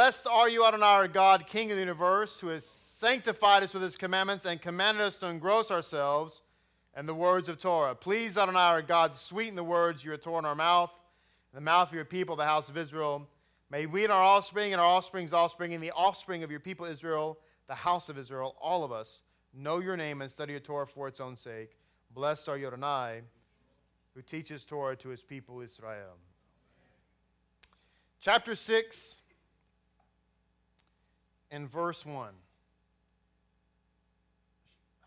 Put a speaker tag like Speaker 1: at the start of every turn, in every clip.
Speaker 1: Blessed are you, Adonai, our God, King of the universe, who has sanctified us with his commandments and commanded us to engross ourselves in the words of Torah. Please, Adonai, our God, sweeten the words you have torn in our mouth, the mouth of your people, the house of Israel. May we and our offspring and our offspring's offspring and the offspring of your people Israel, the house of Israel, all of us, know your name and study your Torah for its own sake. Blessed are you, Adonai, who teaches Torah to his people Israel. Chapter 6 in verse 1.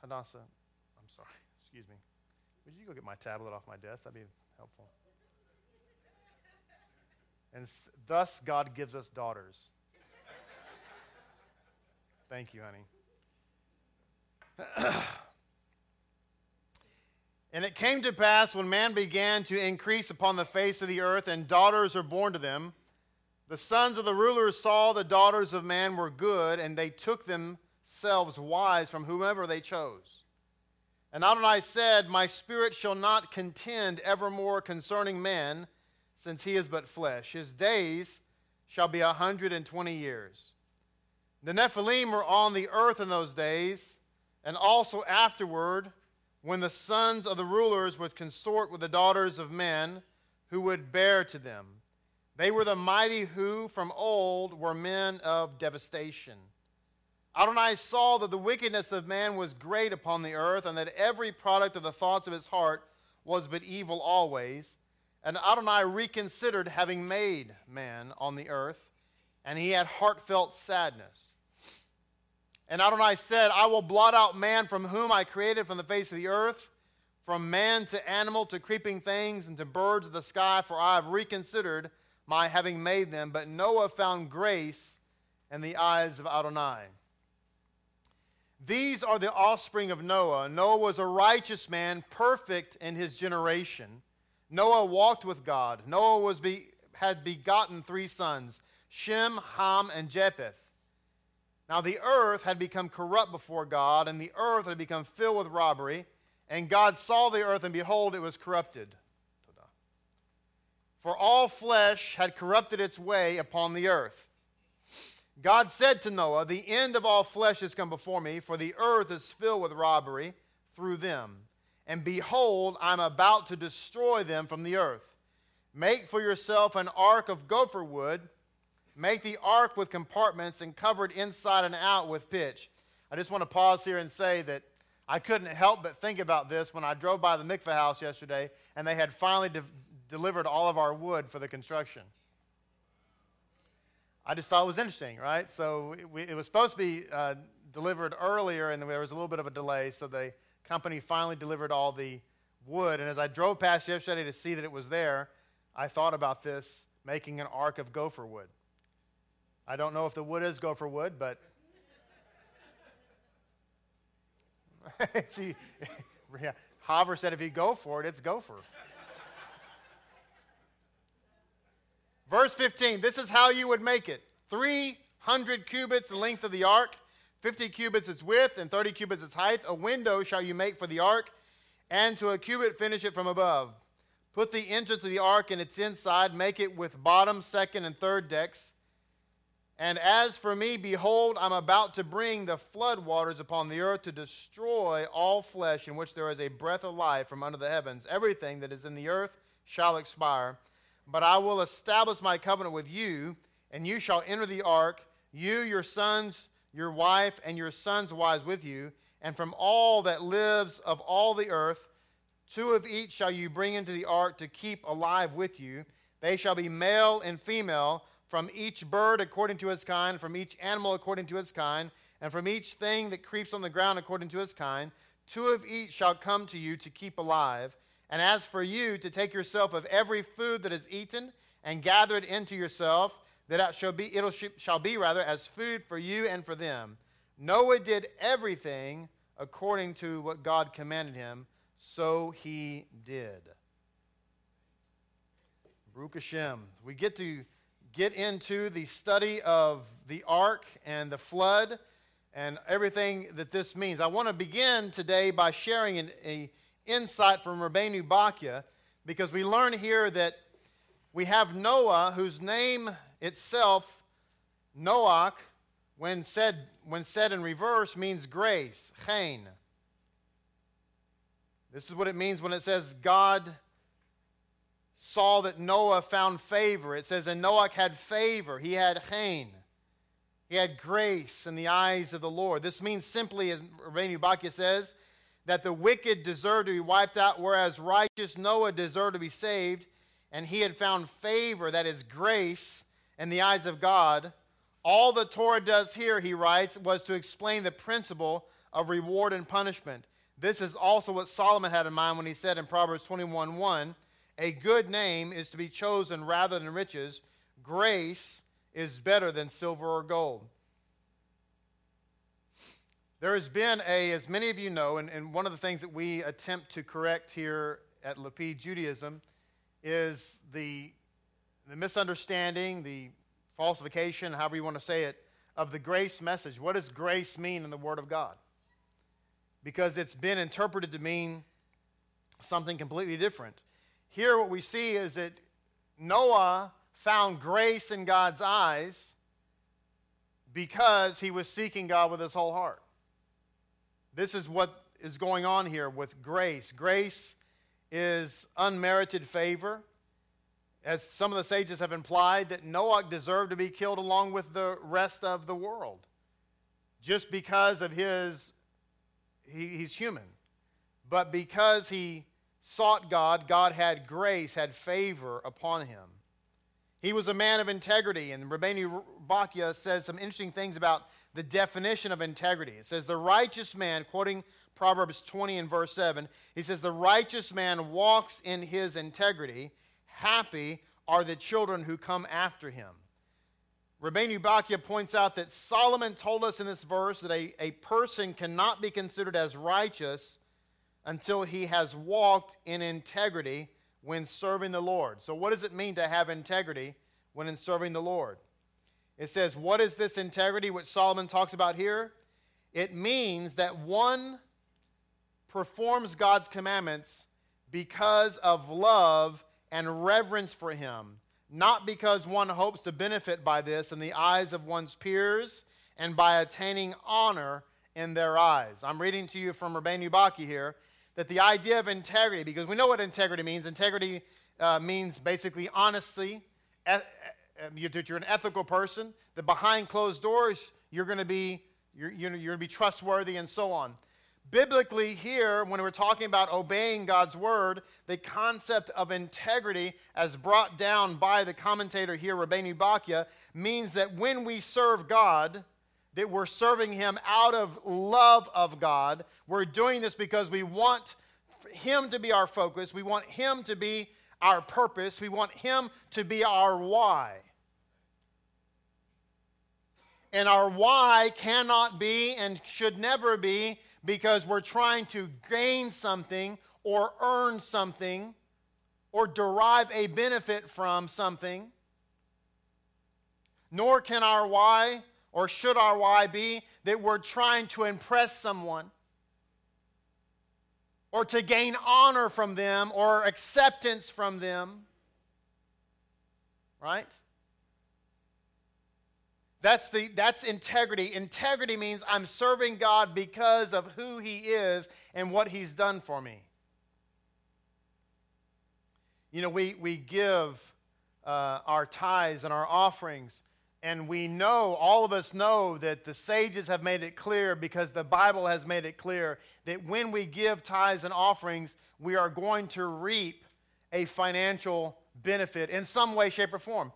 Speaker 1: Hadassah, I'm sorry, excuse me. Would you go get my tablet off my desk? That'd be helpful. And thus God gives us daughters. Thank you, honey. and it came to pass when man began to increase upon the face of the earth, and daughters were born to them the sons of the rulers saw the daughters of man were good, and they took themselves wives from whomever they chose. And Adonai said, My spirit shall not contend evermore concerning man, since he is but flesh. His days shall be a hundred and twenty years. The Nephilim were on the earth in those days, and also afterward, when the sons of the rulers would consort with the daughters of men who would bear to them. They were the mighty who, from old, were men of devastation. Adonai saw that the wickedness of man was great upon the earth, and that every product of the thoughts of his heart was but evil always. And Adonai reconsidered having made man on the earth, and he had heartfelt sadness. And Adonai said, I will blot out man from whom I created from the face of the earth, from man to animal to creeping things and to birds of the sky, for I have reconsidered my having made them, but Noah found grace in the eyes of Adonai. These are the offspring of Noah. Noah was a righteous man, perfect in his generation. Noah walked with God. Noah was be, had begotten three sons Shem, Ham, and Japheth. Now the earth had become corrupt before God, and the earth had become filled with robbery. And God saw the earth, and behold, it was corrupted for all flesh had corrupted its way upon the earth. God said to Noah, The end of all flesh has come before me, for the earth is filled with robbery through them. And behold, I'm about to destroy them from the earth. Make for yourself an ark of gopher wood. Make the ark with compartments and covered inside and out with pitch. I just want to pause here and say that I couldn't help but think about this when I drove by the mikveh house yesterday and they had finally de- delivered all of our wood for the construction. I just thought it was interesting, right? So it, we, it was supposed to be uh, delivered earlier, and there was a little bit of a delay. So the company finally delivered all the wood. And as I drove past yesterday to see that it was there, I thought about this making an ark of gopher wood. I don't know if the wood is gopher wood, but. See, yeah, Haber said if you go for it, it's gopher. Verse 15 this is how you would make it 300 cubits the length of the ark, 50 cubits its width, and 30 cubits its height. A window shall you make for the ark, and to a cubit finish it from above. Put the entrance of the ark in its inside, make it with bottom, second, and third decks. And as for me, behold, I'm about to bring the flood waters upon the earth to destroy all flesh in which there is a breath of life from under the heavens. Everything that is in the earth shall expire. But I will establish my covenant with you, and you shall enter the ark, you, your sons, your wife, and your sons' wives with you, and from all that lives of all the earth, two of each shall you bring into the ark to keep alive with you. They shall be male and female, from each bird according to its kind, from each animal according to its kind, and from each thing that creeps on the ground according to its kind. Two of each shall come to you to keep alive. And as for you, to take yourself of every food that is eaten and gather it into yourself, that it shall be, it shall be rather as food for you and for them. Noah did everything according to what God commanded him, so he did. Baruch Hashem. We get to get into the study of the ark and the flood and everything that this means. I want to begin today by sharing an, a insight from Rabbeinu Bachya because we learn here that we have Noah, whose name itself Noach, when said, when said in reverse, means grace, chen. This is what it means when it says God saw that Noah found favor. It says, and Noach had favor. He had chen. He had grace in the eyes of the Lord. This means simply, as Rabbeinu Bachya says, that the wicked deserved to be wiped out, whereas righteous Noah deserved to be saved, and he had found favor, that is grace, in the eyes of God. All the Torah does here, he writes, was to explain the principle of reward and punishment. This is also what Solomon had in mind when he said in Proverbs 21 1, A good name is to be chosen rather than riches. Grace is better than silver or gold. There has been a, as many of you know, and, and one of the things that we attempt to correct here at Lapid Judaism is the, the misunderstanding, the falsification, however you want to say it, of the grace message. What does grace mean in the Word of God? Because it's been interpreted to mean something completely different. Here, what we see is that Noah found grace in God's eyes because he was seeking God with his whole heart. This is what is going on here with grace. Grace is unmerited favor. As some of the sages have implied, that Noah deserved to be killed along with the rest of the world just because of his, he, he's human. But because he sought God, God had grace, had favor upon him. He was a man of integrity, and Rabbeinu Bachya says some interesting things about the definition of integrity. It says, The righteous man, quoting Proverbs 20 and verse 7, he says, The righteous man walks in his integrity. Happy are the children who come after him. Rabbeinu Bachya points out that Solomon told us in this verse that a, a person cannot be considered as righteous until he has walked in integrity when serving the Lord. So, what does it mean to have integrity when in serving the Lord? It says, What is this integrity which Solomon talks about here? It means that one performs God's commandments because of love and reverence for Him, not because one hopes to benefit by this in the eyes of one's peers and by attaining honor in their eyes. I'm reading to you from Rabbeinu Bachya here that the idea of integrity, because we know what integrity means, integrity uh, means basically honesty, um, that you're an ethical person, that behind closed doors you're going to be you're, you're, you're going to be trustworthy and so on. Biblically, here, when we're talking about obeying God's word, the concept of integrity, as brought down by the commentator here, Rabbeinu Bachya, means that when we serve God, that we're serving Him out of love of God. We're doing this because we want Him to be our focus. We want Him to be our purpose. We want Him to be our why. And our why cannot be and should never be because we're trying to gain something or earn something or derive a benefit from something. Nor can our why or should our why be that we're trying to impress someone or to gain honor from them or acceptance from them. Right? That's, the, that's integrity. Integrity means I'm serving God because of who He is and what He's done for me. You know, we, we give uh, our tithes and our offerings, and we know, all of us know, that the sages have made it clear because the Bible has made it clear that when we give tithes and offerings, we are going to reap a financial benefit in some way, shape, or form.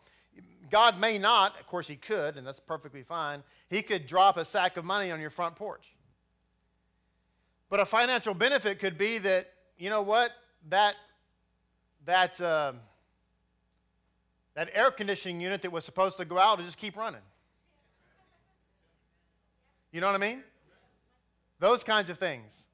Speaker 1: God may not, of course, He could, and that's perfectly fine. He could drop a sack of money on your front porch. But a financial benefit could be that, you know what, that, that, uh, that air conditioning unit that was supposed to go out will just keep running. You know what I mean? Those kinds of things.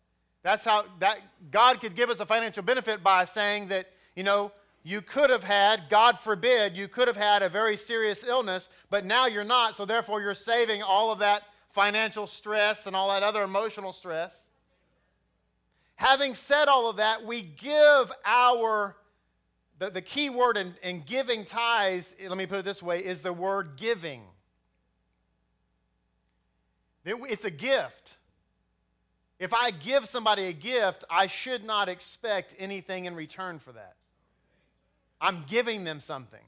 Speaker 1: That's how that God could give us a financial benefit by saying that, you know, you could have had, God forbid, you could have had a very serious illness, but now you're not, so therefore you're saving all of that financial stress and all that other emotional stress. Having said all of that, we give our, the, the key word in, in giving tithes, let me put it this way, is the word giving. it's a gift. If I give somebody a gift, I should not expect anything in return for that. I'm giving them something.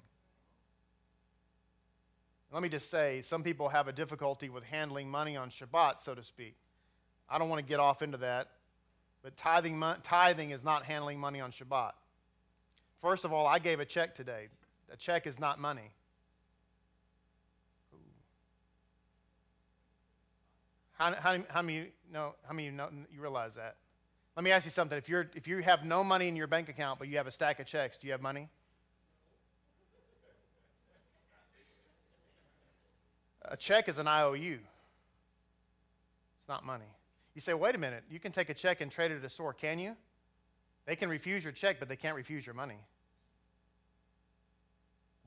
Speaker 1: Let me just say, some people have a difficulty with handling money on Shabbat, so to speak. I don't want to get off into that, but tithing, tithing is not handling money on Shabbat. First of all, I gave a check today. A check is not money. How, how, how many know, how many you know, you realize that? Let me ask you something. If, you're, if you have no money in your bank account, but you have a stack of checks, do you have money? A check is an IOU. It's not money. You say, wait a minute, you can take a check and trade it at a store, can you? They can refuse your check, but they can't refuse your money.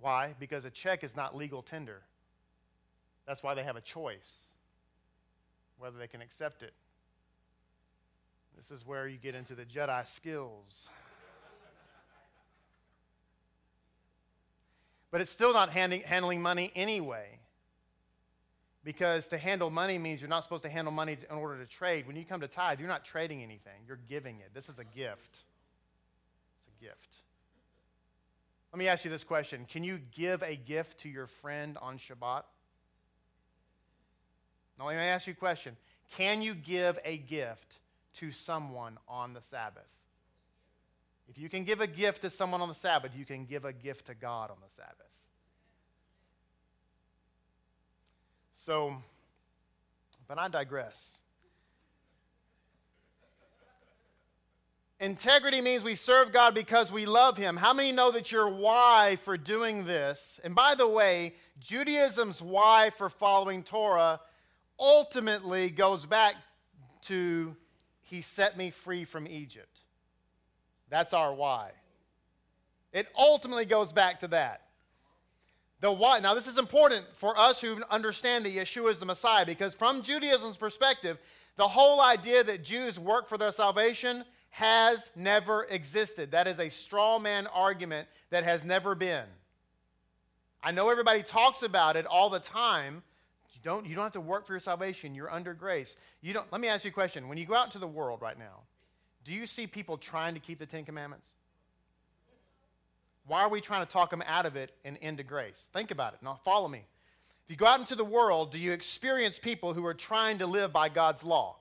Speaker 1: Why? Because a check is not legal tender. That's why they have a choice whether they can accept it. This is where you get into the Jedi skills. but it's still not handling money anyway. Because to handle money means you're not supposed to handle money in order to trade. When you come to tithe, you're not trading anything, you're giving it. This is a gift. It's a gift. Let me ask you this question Can you give a gift to your friend on Shabbat? Now, let me ask you a question Can you give a gift to someone on the Sabbath? If you can give a gift to someone on the Sabbath, you can give a gift to God on the Sabbath. So, but I digress. Integrity means we serve God because we love Him. How many know that your why for doing this? And by the way, Judaism's why for following Torah ultimately goes back to He set me free from Egypt. That's our why. It ultimately goes back to that. The why. Now, this is important for us who understand that Yeshua is the Messiah because, from Judaism's perspective, the whole idea that Jews work for their salvation has never existed. That is a straw man argument that has never been. I know everybody talks about it all the time. You don't, you don't have to work for your salvation. You're under grace. You don't, let me ask you a question. When you go out into the world right now, do you see people trying to keep the Ten Commandments? Why are we trying to talk them out of it and into grace? Think about it. Now, follow me. If you go out into the world, do you experience people who are trying to live by God's law?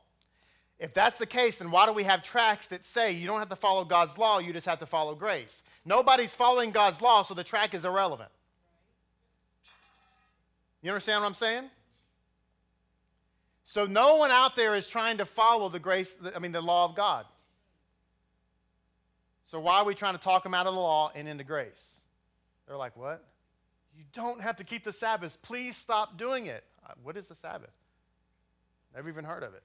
Speaker 1: If that's the case, then why do we have tracks that say you don't have to follow God's law, you just have to follow grace? Nobody's following God's law, so the track is irrelevant. You understand what I'm saying? So no one out there is trying to follow the grace, I mean, the law of God. So why are we trying to talk them out of the law and into grace? They're like, what? You don't have to keep the Sabbath. Please stop doing it. Uh, what is the Sabbath? Never even heard of it.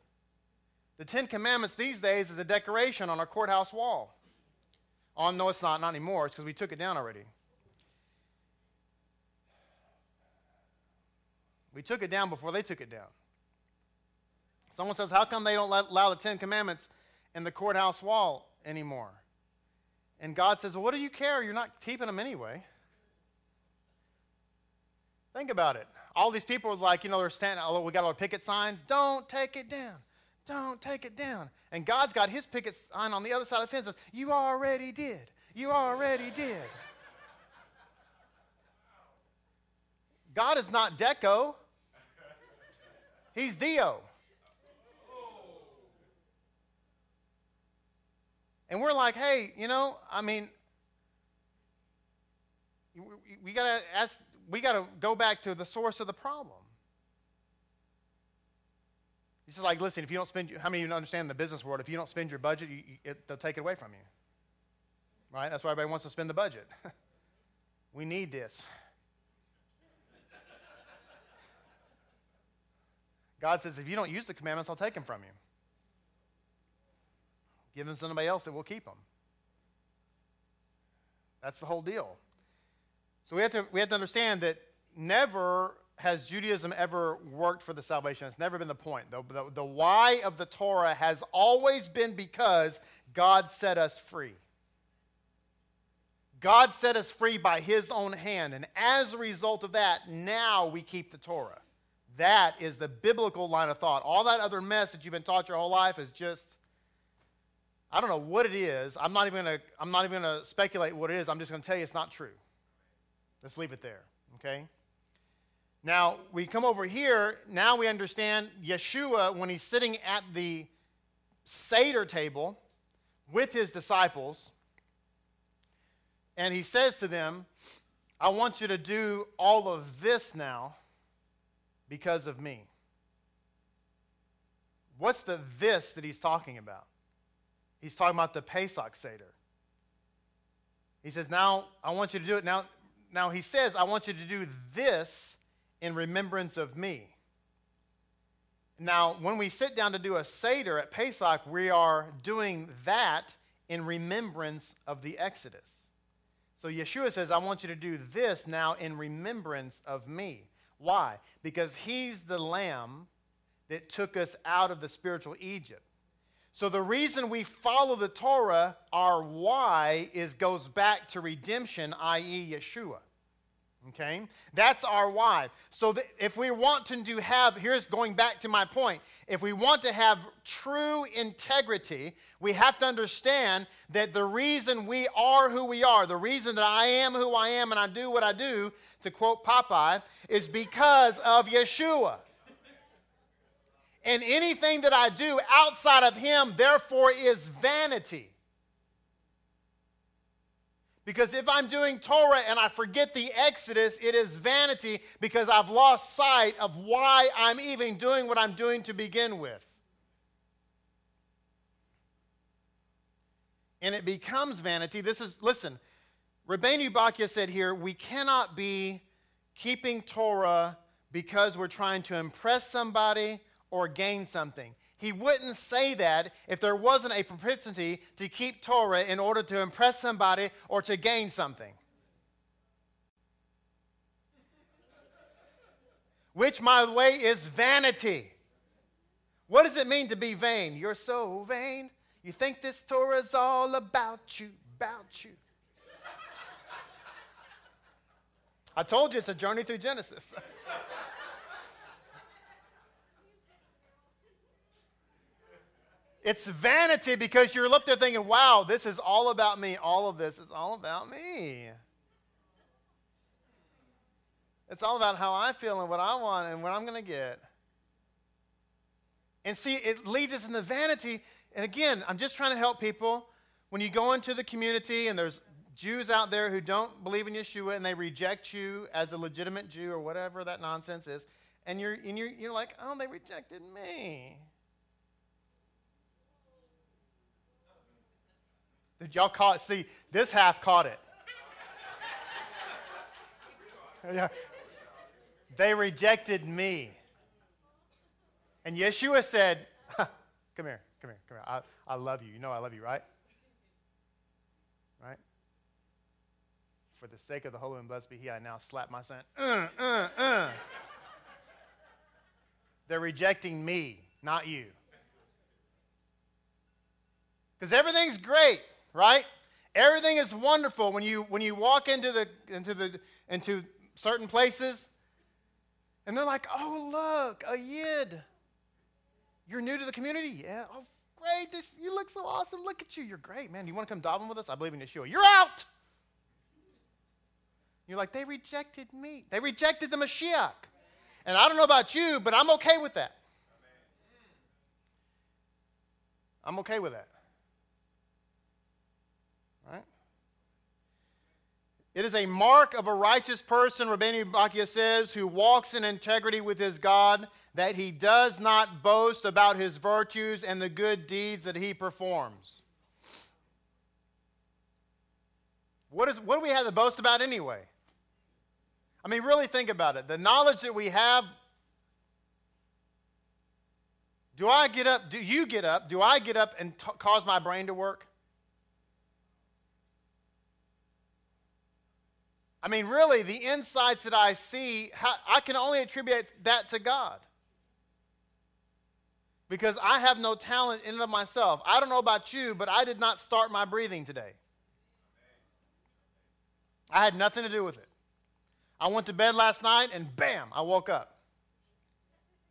Speaker 1: The Ten Commandments these days is a decoration on our courthouse wall. Oh, no, it's not, not anymore. It's because we took it down already. We took it down before they took it down. Someone says, How come they don't allow the Ten Commandments in the courthouse wall anymore? And God says, Well, what do you care? You're not keeping them anyway. Think about it. All these people are like, you know, they're standing, oh, we got our picket signs. Don't take it down. Don't take it down. And God's got his picket sign on the other side of the fence. Says, you already did. You already did. God is not Deco. He's Dio. And we're like, hey, you know, I mean, we got to ask, we got to go back to the source of the problem. He's like, listen, if you don't spend, how many of you understand the business world? If you don't spend your budget, you, it, they'll take it away from you. Right? That's why everybody wants to spend the budget. we need this. God says, if you don't use the commandments, I'll take them from you. Give them to somebody else that will keep them. That's the whole deal. So we have to, we have to understand that never has Judaism ever worked for the salvation. It's never been the point. The, the, the why of the Torah has always been because God set us free. God set us free by his own hand. And as a result of that, now we keep the Torah. That is the biblical line of thought. All that other mess that you've been taught your whole life is just I don't know what it is. I'm not even going to I'm not even to speculate what it is. I'm just going to tell you it's not true. Let's leave it there, okay? Now, we come over here, now we understand Yeshua when he's sitting at the Seder table with his disciples, and he says to them, I want you to do all of this now because of me. What's the this that he's talking about? He's talking about the Pesach Seder. He says, Now I want you to do it. Now, now he says, I want you to do this in remembrance of me. Now, when we sit down to do a Seder at Pesach, we are doing that in remembrance of the Exodus. So Yeshua says, I want you to do this now in remembrance of me. Why? Because he's the lamb that took us out of the spiritual Egypt. So the reason we follow the Torah, our why, is goes back to redemption, i.e., Yeshua. Okay? That's our why. So if we want to have, here's going back to my point. If we want to have true integrity, we have to understand that the reason we are who we are, the reason that I am who I am and I do what I do, to quote Popeye, is because of Yeshua. And anything that I do outside of Him, therefore, is vanity. Because if I'm doing Torah and I forget the Exodus, it is vanity because I've lost sight of why I'm even doing what I'm doing to begin with. And it becomes vanity. This is, listen, Rabbeinu Bachya said here, we cannot be keeping Torah because we're trying to impress somebody or gain something. He wouldn't say that if there wasn't a propensity to keep Torah in order to impress somebody or to gain something. Which, by the way, is vanity. What does it mean to be vain? You're so vain. You think this Torah is all about you, about you. I told you it's a journey through Genesis. It's vanity because you're up there thinking, wow, this is all about me. All of this is all about me. It's all about how I feel and what I want and what I'm going to get. And see, it leads us into vanity. And again, I'm just trying to help people. When you go into the community and there's Jews out there who don't believe in Yeshua and they reject you as a legitimate Jew or whatever that nonsense is, and you're, and you're, you're like, oh, they rejected me. Did y'all caught? See, this half caught it. yeah. They rejected me. And Yeshua said, Come here, come here, come here. I, I love you. You know I love you, right? Right? For the sake of the holy and blessed be he, I now slap my son. Uh, uh, uh. They're rejecting me, not you. Because everything's great right? Everything is wonderful when you when you walk into the into the into certain places, and they're like, "Oh, look, a yid. You're new to the community, yeah? Oh, great! This you look so awesome. Look at you. You're great, man. You want to come daven with us? I believe in Yeshua. You're out." You're like, they rejected me. They rejected the Mashiach. And I don't know about you, but I'm okay with that. I'm okay with that. It is a mark of a righteous person, Rabbeinu Bachya says, who walks in integrity with his God, that he does not boast about his virtues and the good deeds that he performs. What, is, what do we have to boast about anyway? I mean, really think about it. The knowledge that we have. Do I get up? Do you get up? Do I get up and t- cause my brain to work? I mean, really, the insights that I see, I can only attribute that to God. Because I have no talent in and of myself. I don't know about you, but I did not start my breathing today. I had nothing to do with it. I went to bed last night and bam, I woke up.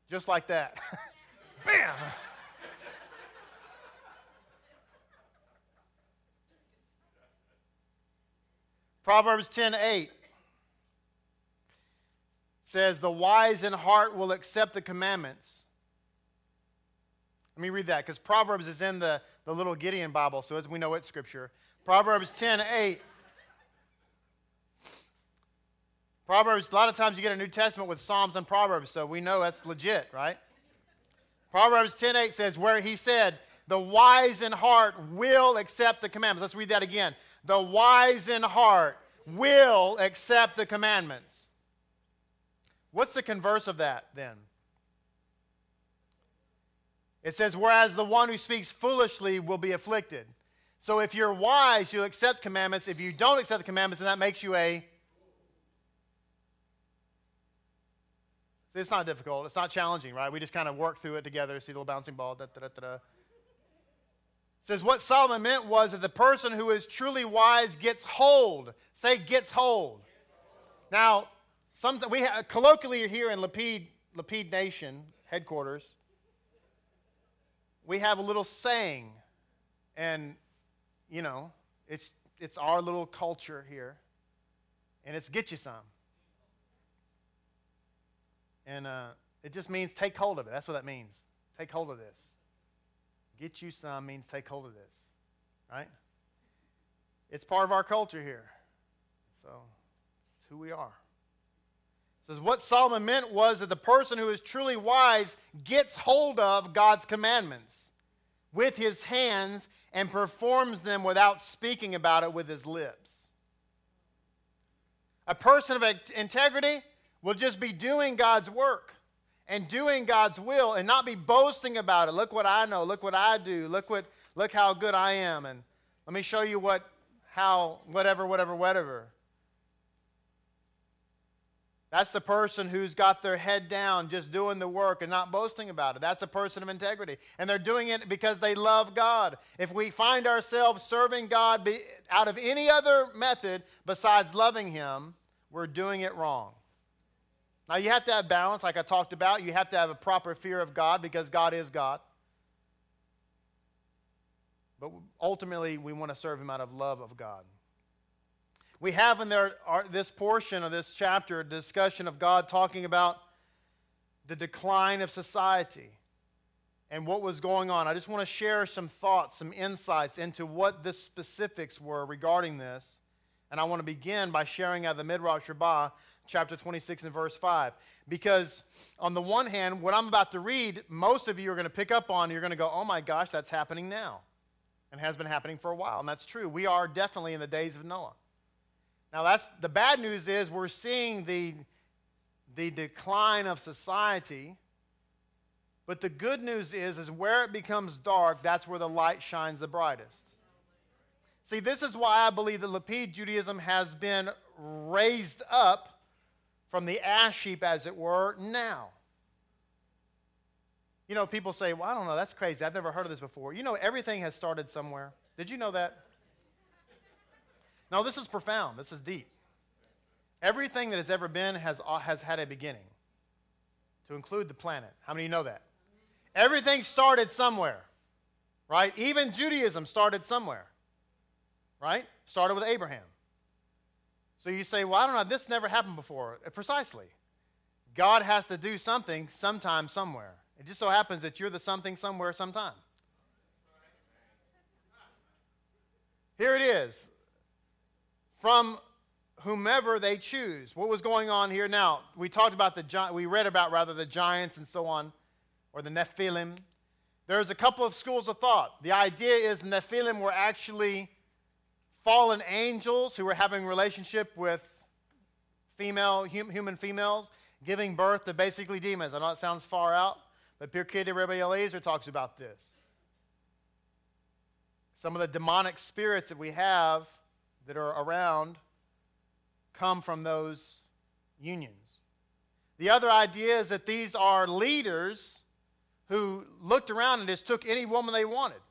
Speaker 1: Just like that. Bam! Proverbs 10 8 says, The wise in heart will accept the commandments. Let me read that because Proverbs is in the, the little Gideon Bible, so as we know it's scripture. Proverbs 10 8. Proverbs, a lot of times you get a New Testament with Psalms and Proverbs, so we know that's legit, right? Proverbs 10 8 says, Where he said, The wise in heart will accept the commandments. Let's read that again. The wise in heart will accept the commandments. What's the converse of that then? It says, Whereas the one who speaks foolishly will be afflicted. So if you're wise, you'll accept commandments. If you don't accept the commandments, then that makes you a. It's not difficult. It's not challenging, right? We just kind of work through it together. See the little bouncing ball. Da, da, da, says what Solomon meant was that the person who is truly wise gets hold. Say gets hold. Now, some, we have, colloquially here in Lapid, Lapid Nation headquarters, we have a little saying, and you know, it's, it's our little culture here, and it's get you some. And uh, it just means take hold of it. That's what that means. Take hold of this. Get you some means take hold of this, right? It's part of our culture here. So it's who we are. It says what Solomon meant was that the person who is truly wise gets hold of God's commandments with his hands and performs them without speaking about it with his lips. A person of integrity will just be doing God's work and doing God's will and not be boasting about it. Look what I know. Look what I do. Look what look how good I am and let me show you what how whatever whatever whatever. That's the person who's got their head down, just doing the work and not boasting about it. That's a person of integrity. And they're doing it because they love God. If we find ourselves serving God out of any other method besides loving Him, we're doing it wrong. Now, you have to have balance, like I talked about. You have to have a proper fear of God because God is God. But ultimately, we want to serve Him out of love of God. We have in there our, this portion of this chapter a discussion of God talking about the decline of society and what was going on. I just want to share some thoughts, some insights into what the specifics were regarding this. And I want to begin by sharing out of the Midrash Rabbah, chapter 26 and verse 5. Because on the one hand, what I'm about to read, most of you are going to pick up on, you're going to go, oh my gosh, that's happening now. And has been happening for a while. And that's true. We are definitely in the days of Noah. Now, that's the bad news is we're seeing the, the decline of society. But the good news is, is where it becomes dark, that's where the light shines the brightest. See, this is why I believe that Lapid Judaism has been raised up from the ash heap, as it were, now. You know, people say, well, I don't know, that's crazy. I've never heard of this before. You know, everything has started somewhere. Did you know that? Now, this is profound. This is deep. Everything that has ever been has, uh, has had a beginning, to include the planet. How many of you know that? Everything started somewhere, right? Even Judaism started somewhere, right? Started with Abraham. So you say, well, I don't know, this never happened before. Uh, precisely. God has to do something sometime, somewhere. It just so happens that you're the something somewhere, sometime. Here it is from whomever they choose. What was going on here now? We talked about the we read about rather the giants and so on, or the Nephilim. There's a couple of schools of thought. The idea is the Nephilim were actually fallen angels who were having relationship with female human females, giving birth to basically demons. I know it sounds far out, but Pirkei de Rabbi Eliezer talks about this. Some of the demonic spirits that we have that are around come from those unions. The other idea is that these are leaders who looked around and just took any woman they wanted,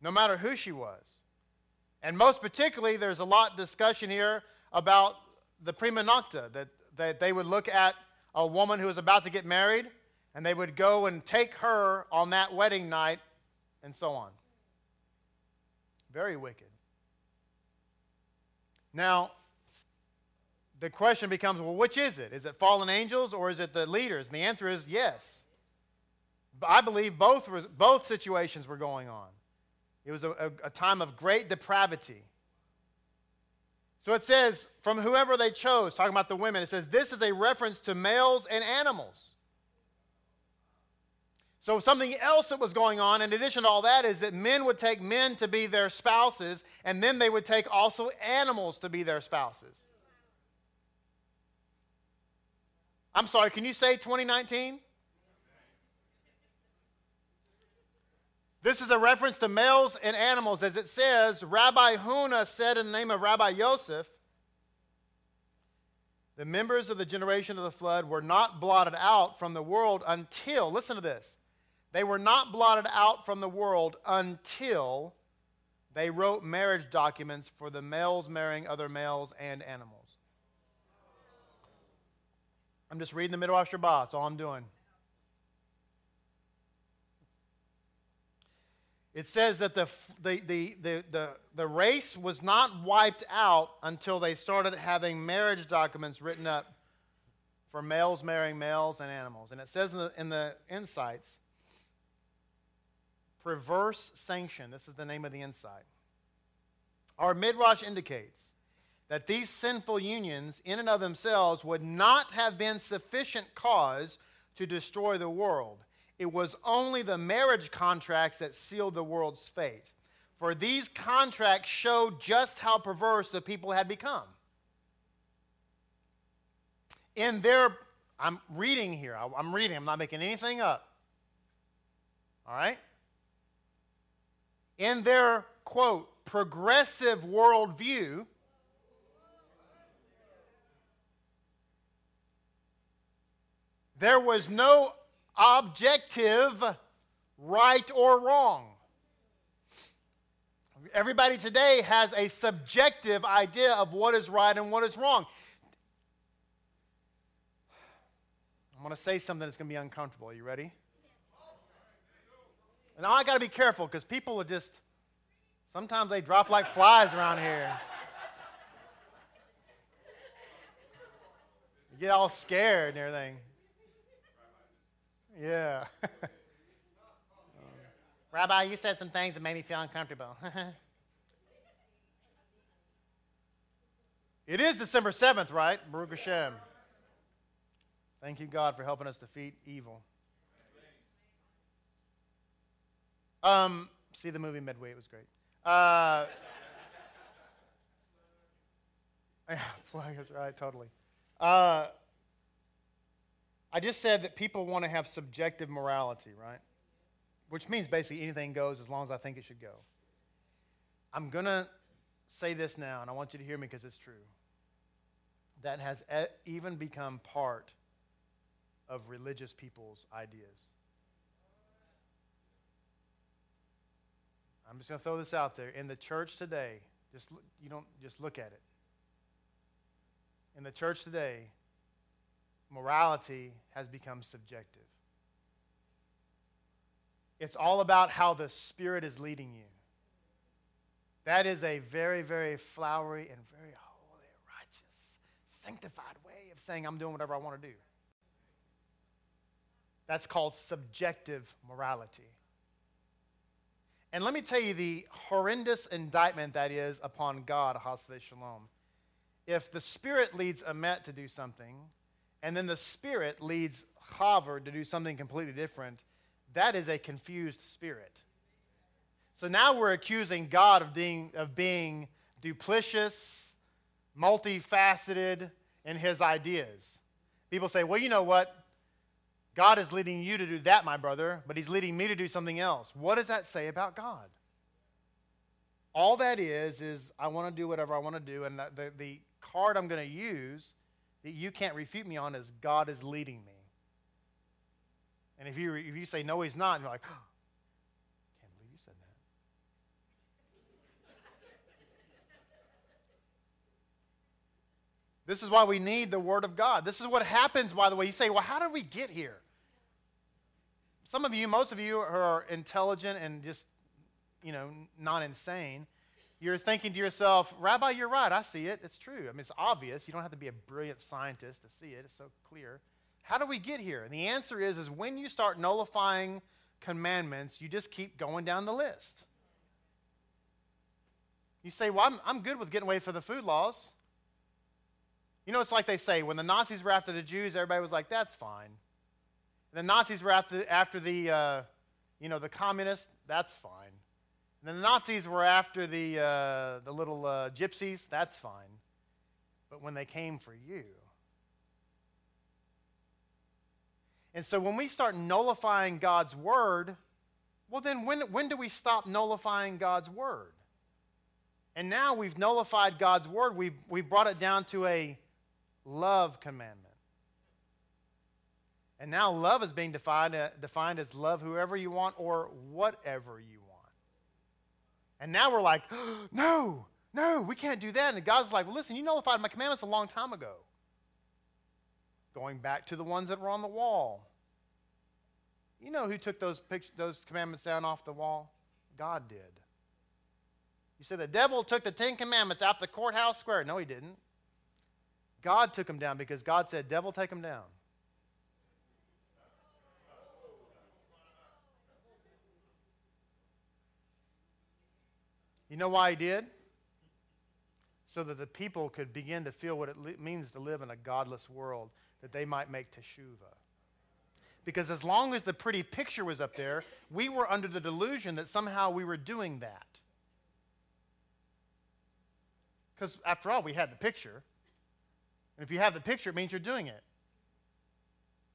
Speaker 1: no matter who she was. And most particularly, there's a lot of discussion here about the prima nocta, that, that they would look at a woman who was about to get married, and they would go and take her on that wedding night, and so on. Very wicked. Now, the question becomes well, which is it? Is it fallen angels or is it the leaders? And the answer is yes. I believe both, both situations were going on. It was a, a, a time of great depravity. So it says, from whoever they chose, talking about the women, it says, this is a reference to males and animals. So, something else that was going on, in addition to all that, is that men would take men to be their spouses, and then they would take also animals to be their spouses. I'm sorry, can you say 2019? This is a reference to males and animals, as it says, Rabbi Huna said in the name of Rabbi Yosef, the members of the generation of the flood were not blotted out from the world until, listen to this, they were not blotted out from the world until they wrote marriage documents for the males marrying other males and animals. I'm just reading the Midrash Rabbah. That's all I'm doing. It says that the, the, the, the, the, race was not wiped out until they started having marriage documents written up for males marrying males and animals. And it says in the, in the insights perverse sanction. This is the name of the insight. Our midrash indicates that these sinful unions, in and of themselves, would not have been sufficient cause to destroy the world. It was only the marriage contracts that sealed the world's fate. For these contracts showed just how perverse the people had become. In their, I'm reading here, I'm reading, I'm not making anything up. All right? in their, quote, progressive worldview, there was no objective right or wrong. Everybody today has a subjective idea of what is right and what is wrong. I'm going to say something that's going to be uncomfortable. Are you ready? Now I got to be careful because people are just, sometimes they drop like flies around here. You get all scared and everything. Yeah. Rabbi, you said some things that made me feel uncomfortable. it is December 7th, right? Baruch Hashem. Thank you, God, for helping us defeat evil. Um, see the movie Midway, it was great. Uh, yeah, that's right, totally. Uh, I just said that people want to have subjective morality, right? Which means basically anything goes as long as I think it should go. I'm going to say this now, and I want you to hear me because it's true. That has even become part of religious people's ideas. I'm just going to throw this out there. In the church today, just you don't just look at it. In the church today, morality has become subjective. It's all about how the Spirit is leading you. That is a very, very flowery and very holy, righteous, sanctified way of saying, I'm doing whatever I want to do. That's called subjective morality. And let me tell you the horrendous indictment that is upon God, Hasve Shalom. If the Spirit leads Amet to do something, and then the Spirit leads Haver to do something completely different, that is a confused spirit. So now we're accusing God of being, of being duplicitous, multifaceted in his ideas. People say, well, you know what? God is leading you to do that, my brother, but He's leading me to do something else. What does that say about God? All that is, is I want to do whatever I want to do, and the, the card I'm going to use that you can't refute me on is God is leading me. And if you, if you say, no, He's not, you're like, oh, can't believe you said that. This is why we need the Word of God. This is what happens, by the way. You say, well, how did we get here? Some of you, most of you are intelligent and just, you know, not insane. You're thinking to yourself, Rabbi, you're right. I see it. It's true. I mean, it's obvious. You don't have to be a brilliant scientist to see it. It's so clear. How do we get here? And the answer is, is when you start nullifying commandments, you just keep going down the list. You say, well, I'm, I'm good with getting away for the food laws. You know, it's like they say when the Nazis were after the Jews, everybody was like, that's fine. And the Nazis were after, after the, uh, you know, the communists, that's fine. And the Nazis were after the, uh, the little uh, gypsies, that's fine. But when they came for you, and so when we start nullifying God's word, well, then when, when do we stop nullifying God's word? And now we've nullified God's word, we've, we've brought it down to a love commandment. And now love is being defined, uh, defined as love whoever you want or whatever you want. And now we're like, oh, no, no, we can't do that. And God's like, well, listen, you nullified my commandments a long time ago. Going back to the ones that were on the wall. You know who took those, pictures, those commandments down off the wall? God did. You say the devil took the Ten Commandments out the courthouse square. No, he didn't. God took them down because God said, Devil, take them down. You know why he did? So that the people could begin to feel what it means to live in a godless world, that they might make teshuvah. Because as long as the pretty picture was up there, we were under the delusion that somehow we were doing that. Because after all, we had the picture. And if you have the picture, it means you're doing it.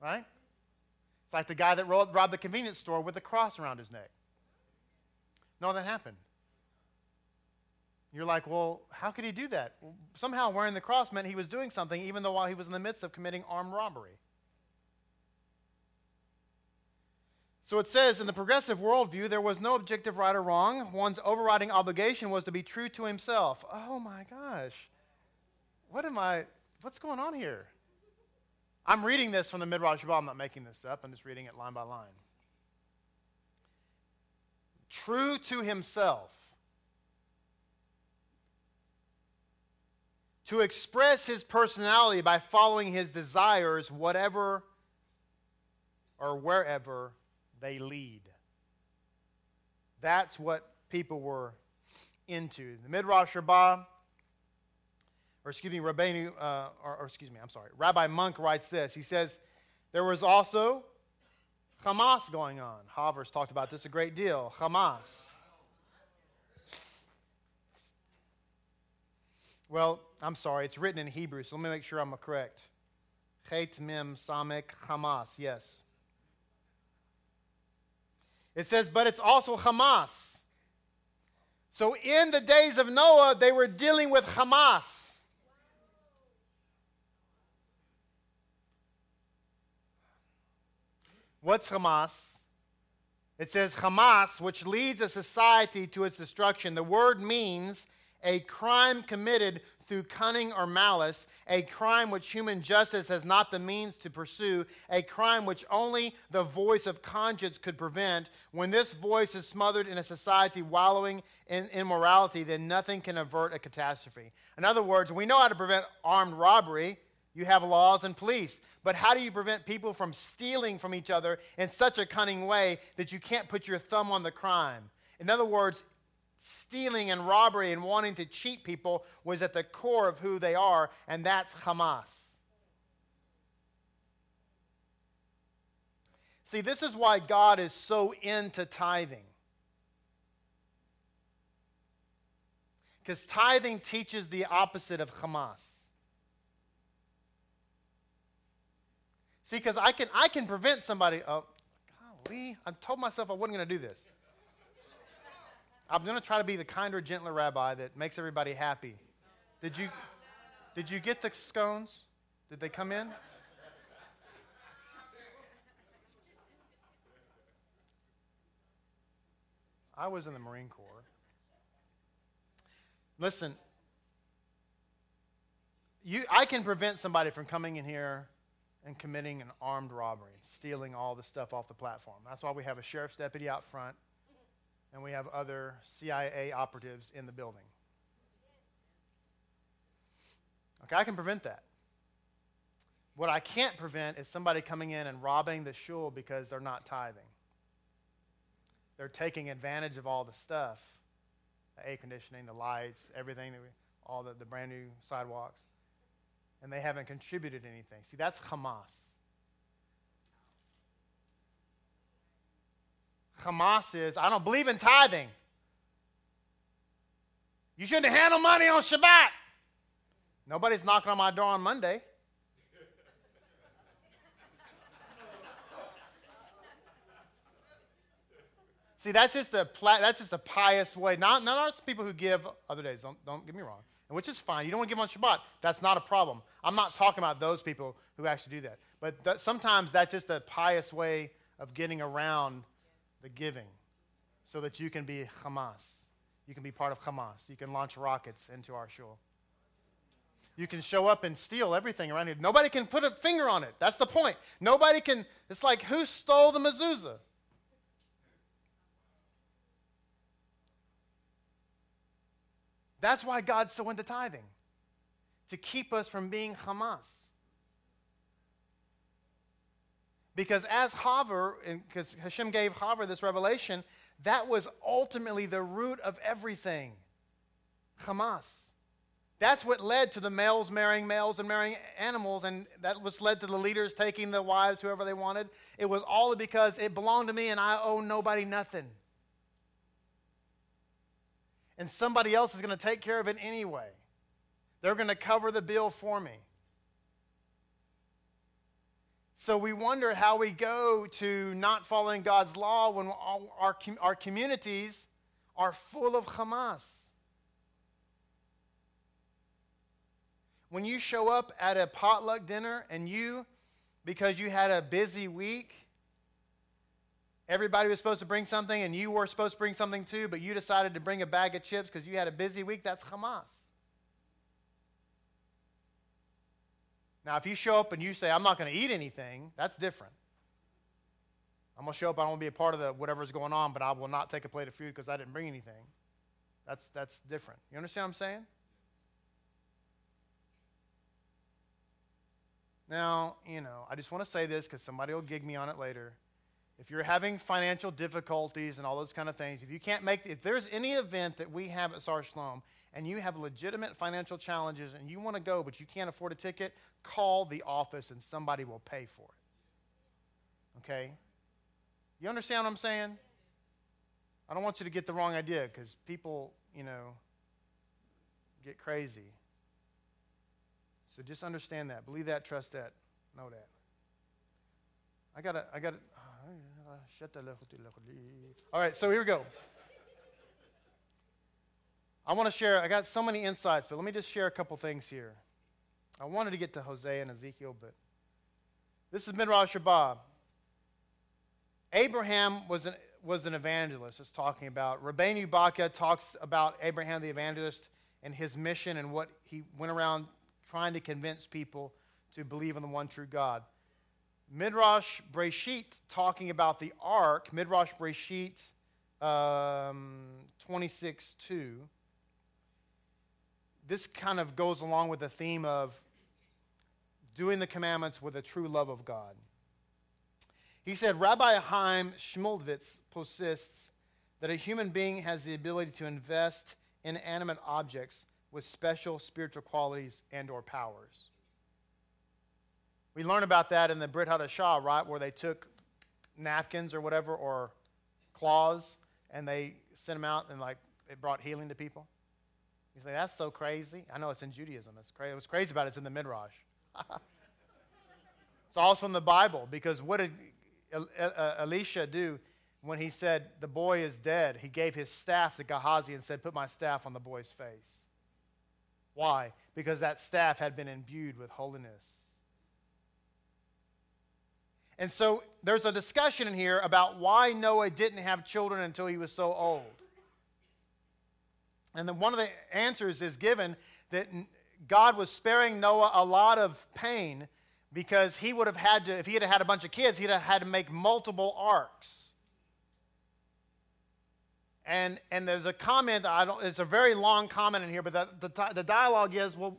Speaker 1: Right? It's like the guy that robbed the convenience store with a cross around his neck. No, that happened. You're like, well, how could he do that? Somehow wearing the cross meant he was doing something, even though while he was in the midst of committing armed robbery. So it says in the progressive worldview, there was no objective right or wrong. One's overriding obligation was to be true to himself. Oh my gosh. What am I? what's going on here? I'm reading this from the Midrash Rabbah. I'm not making this up. I'm just reading it line by line. True to himself. To express his personality by following his desires, whatever or wherever they lead. That's what people were into. The Midrash Rabbah or excuse me, Rabbeinu, uh, or, or, excuse me, I'm sorry, Rabbi Munk writes this. He says, there was also Hamas going on. Havers talked about this a great deal. Hamas. Well, I'm sorry, it's written in Hebrew, so let me make sure I'm correct. Chet Mem Samek Hamas, yes. It says, but it's also Hamas. So in the days of Noah, they were dealing with Hamas. What's Hamas? It says Hamas, which leads a society to its destruction. The word means a crime committed through cunning or malice, a crime which human justice has not the means to pursue, a crime which only the voice of conscience could prevent. When this voice is smothered in a society wallowing in immorality, then nothing can avert a catastrophe. In other words, we know how to prevent armed robbery. You have laws and police. But how do you prevent people from stealing from each other in such a cunning way that you can't put your thumb on the crime? In other words, stealing and robbery and wanting to cheat people was at the core of who they are, and that's Hamas. See, this is why God is so into tithing. Because tithing teaches the opposite of Hamas. See, because I can, I can prevent somebody. Oh, golly, I told myself I wasn't going to do this. I'm going to try to be the kinder, gentler rabbi that makes everybody happy. Did you, did you get the scones? Did they come in? I was in the Marine Corps. Listen, you, I can prevent somebody from coming in here and committing an armed robbery, stealing all the stuff off the platform. That's why we have a sheriff's deputy out front and we have other CIA operatives in the building. Okay, I can prevent that. What I can't prevent is somebody coming in and robbing the shul because they're not tithing. They're taking advantage of all the stuff the air conditioning, the lights, everything, all the, the brand new sidewalks, and they haven't contributed anything. See, that's Hamas. Hamas is, I don't believe in tithing. You shouldn't handle money on Shabbat. Nobody's knocking on my door on Monday. See, that's just a that's just a pious way. Not not our people who give other days. Don't don't get me wrong, which is fine. You don't want to give on Shabbat. That's not a problem. I'm not talking about those people who actually do that. But sometimes that's just a pious way of getting around the giving, so that you can be Hamas. You can be part of Hamas. You can launch rockets into our shul. You can show up and steal everything around here. Nobody can put a finger on it. That's the point. Nobody can. It's like who stole the mezuzah? That's why God's so into tithing, to keep us from being Hamas. Because as Haver, because Hashem gave Haver this revelation, that was ultimately the root of everything Hamas. That's what led to the males marrying males and marrying animals, and that was led to the leaders taking the wives, whoever they wanted. It was all because it belonged to me and I owe nobody nothing and somebody else is going to take care of it anyway. They're going to cover the bill for me. So we wonder how we go to not following God's law when our, our communities are full of Hamas. When you show up at a potluck dinner and you, because you had a busy week, everybody was supposed to bring something and you were supposed to bring something too, but you decided to bring a bag of chips because you had a busy week, that's Hamas. Now, if you show up and you say, I'm not going to eat anything, that's different. I'm going to show up, I don't want to be a part of the whatever's going on, but I will not take a plate of food because I didn't bring anything. That's, that's different. You understand what I'm saying? Now, you know, I just want to say this because somebody will gig me on it later if you're having financial difficulties and all those kind of things, if you can't make, if there's any event that we have at Sar Shalom and you have legitimate financial challenges and you want to go but you can't afford a ticket, call the office and somebody will pay for it. Okay? You understand what I'm saying? I don't want you to get the wrong idea because people, you know, get crazy. So just understand that. Believe that, trust that, know that. I got to, I got to, all right, so here we go. I want to share, I got so many insights, but let me just share a couple things here. I wanted to get to Hosea and Ezekiel, but this is Midrash Rabbah. Abraham was an, was an evangelist, it's talking about. Rabbeinu Bachya talks about Abraham the evangelist and his mission and what he went around trying to convince people to believe in the one true God. Midrash Breshit talking about the ark, Midrash Breshit um, 26 2. This kind of goes along with the theme of doing the commandments with a true love of God. He said, Rabbi Chaim Shmulevitz persists that a human being has the ability to invest in animate objects with special spiritual qualities and or powers. We learn about that in the Brit Hadashah, right, where they took napkins or whatever, or cloths, and they sent them out and like it brought healing to people. You say, that's so crazy. I know it's in Judaism. It's crazy. What's crazy about it is in the Midrash. it's also in the Bible because what did Elisha do when he said, the boy is dead? He gave his staff to Gehazi and said, put my staff on the boy's face. Why? Because that staff had been imbued with holiness. And so there's a discussion in here about why Noah didn't have children until he was so old. And then one of the answers is given that God was sparing Noah a lot of pain because he would have had to, if he had had a bunch of kids, he'd have had to make multiple arks. And, and there's a comment, I don't, it's a very long comment in here, but the, the, the dialogue is, well,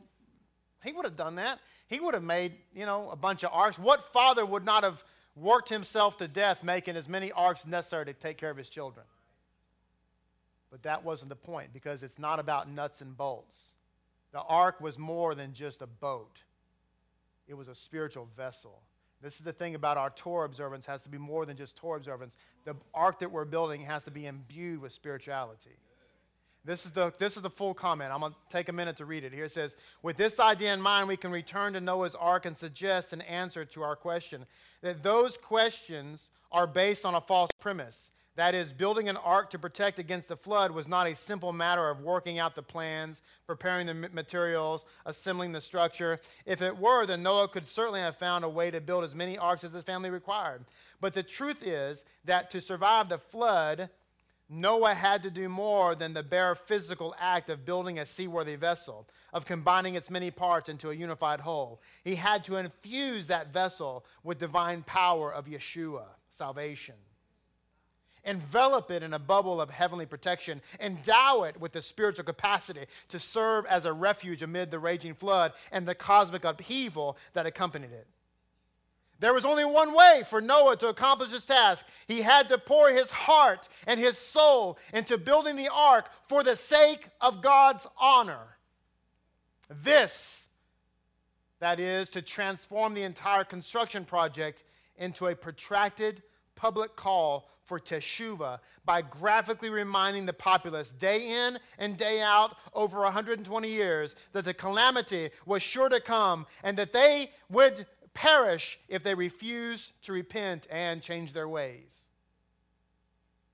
Speaker 1: he would have done that. He would have made, you know, a bunch of arks. What father would not have worked himself to death making as many arks necessary to take care of his children? But that wasn't the point because it's not about nuts and bolts. The ark was more than just a boat, it was a spiritual vessel. This is the thing about our Torah observance has to be more than just Torah observance. The ark that we're building has to be imbued with spirituality. This is the, this is the full comment. I'm going to take a minute to read it. Here it says, With this idea in mind, we can return to Noah's ark and suggest an answer to our question. That those questions are based on a false premise. That is, building an ark to protect against the flood was not a simple matter of working out the plans, preparing the materials, assembling the structure. If it were, then Noah could certainly have found a way to build as many arks as his family required. But the truth is that to survive the flood, Noah had to do more than the bare physical act of building a seaworthy vessel, of combining its many parts into a unified whole. He had to infuse that vessel with divine power of Yeshua, salvation envelop it in a bubble of heavenly protection, endow it with the spiritual capacity to serve as a refuge amid the raging flood and the cosmic upheaval that accompanied it. There was only one way for Noah to accomplish his task. He had to pour his heart and his soul into building the ark for the sake of God's honor. This, that is, to transform the entire construction project into a protracted public call for Teshuvah by graphically reminding the populace day in and day out over 120 years that the calamity was sure to come and that they would perish if they refused to repent and change their ways.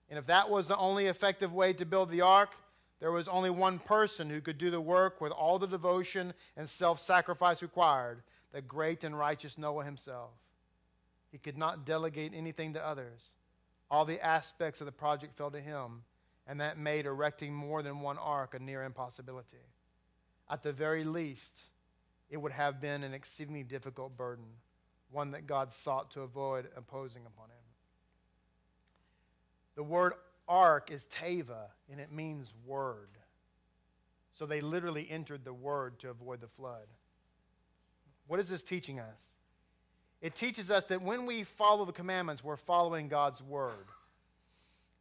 Speaker 1: And if that was the only effective way to build the ark, there was only one person who could do the work with all the devotion and self sacrifice required the great and righteous Noah himself. He could not delegate anything to others. All the aspects of the project fell to him, and that made erecting more than one ark a near impossibility. At the very least, it would have been an exceedingly difficult burden, one that God sought to avoid imposing upon him. The word ark is teva, and it means word. So they literally entered the word to avoid the flood. What is this teaching us? It teaches us that when we follow the commandments, we're following God's word.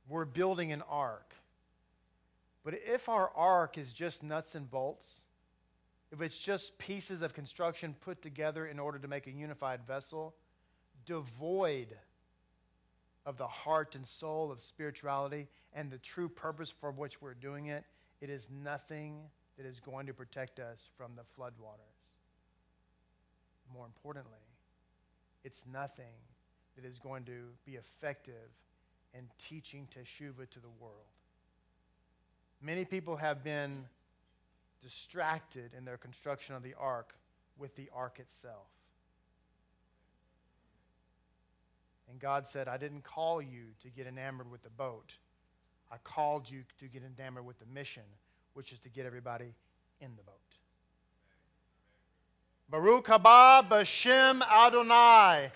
Speaker 1: We're building an ark. But if our ark is just nuts and bolts, if it's just pieces of construction put together in order to make a unified vessel, devoid of the heart and soul of spirituality and the true purpose for which we're doing it, it is nothing that is going to protect us from the floodwaters. More importantly, it's nothing that is going to be effective in teaching Teshuvah to the world. Many people have been distracted in their construction of the ark with the ark itself. And God said, I didn't call you to get enamored with the boat. I called you to get enamored with the mission, which is to get everybody in the boat. Baruch haba b'shem Adonai.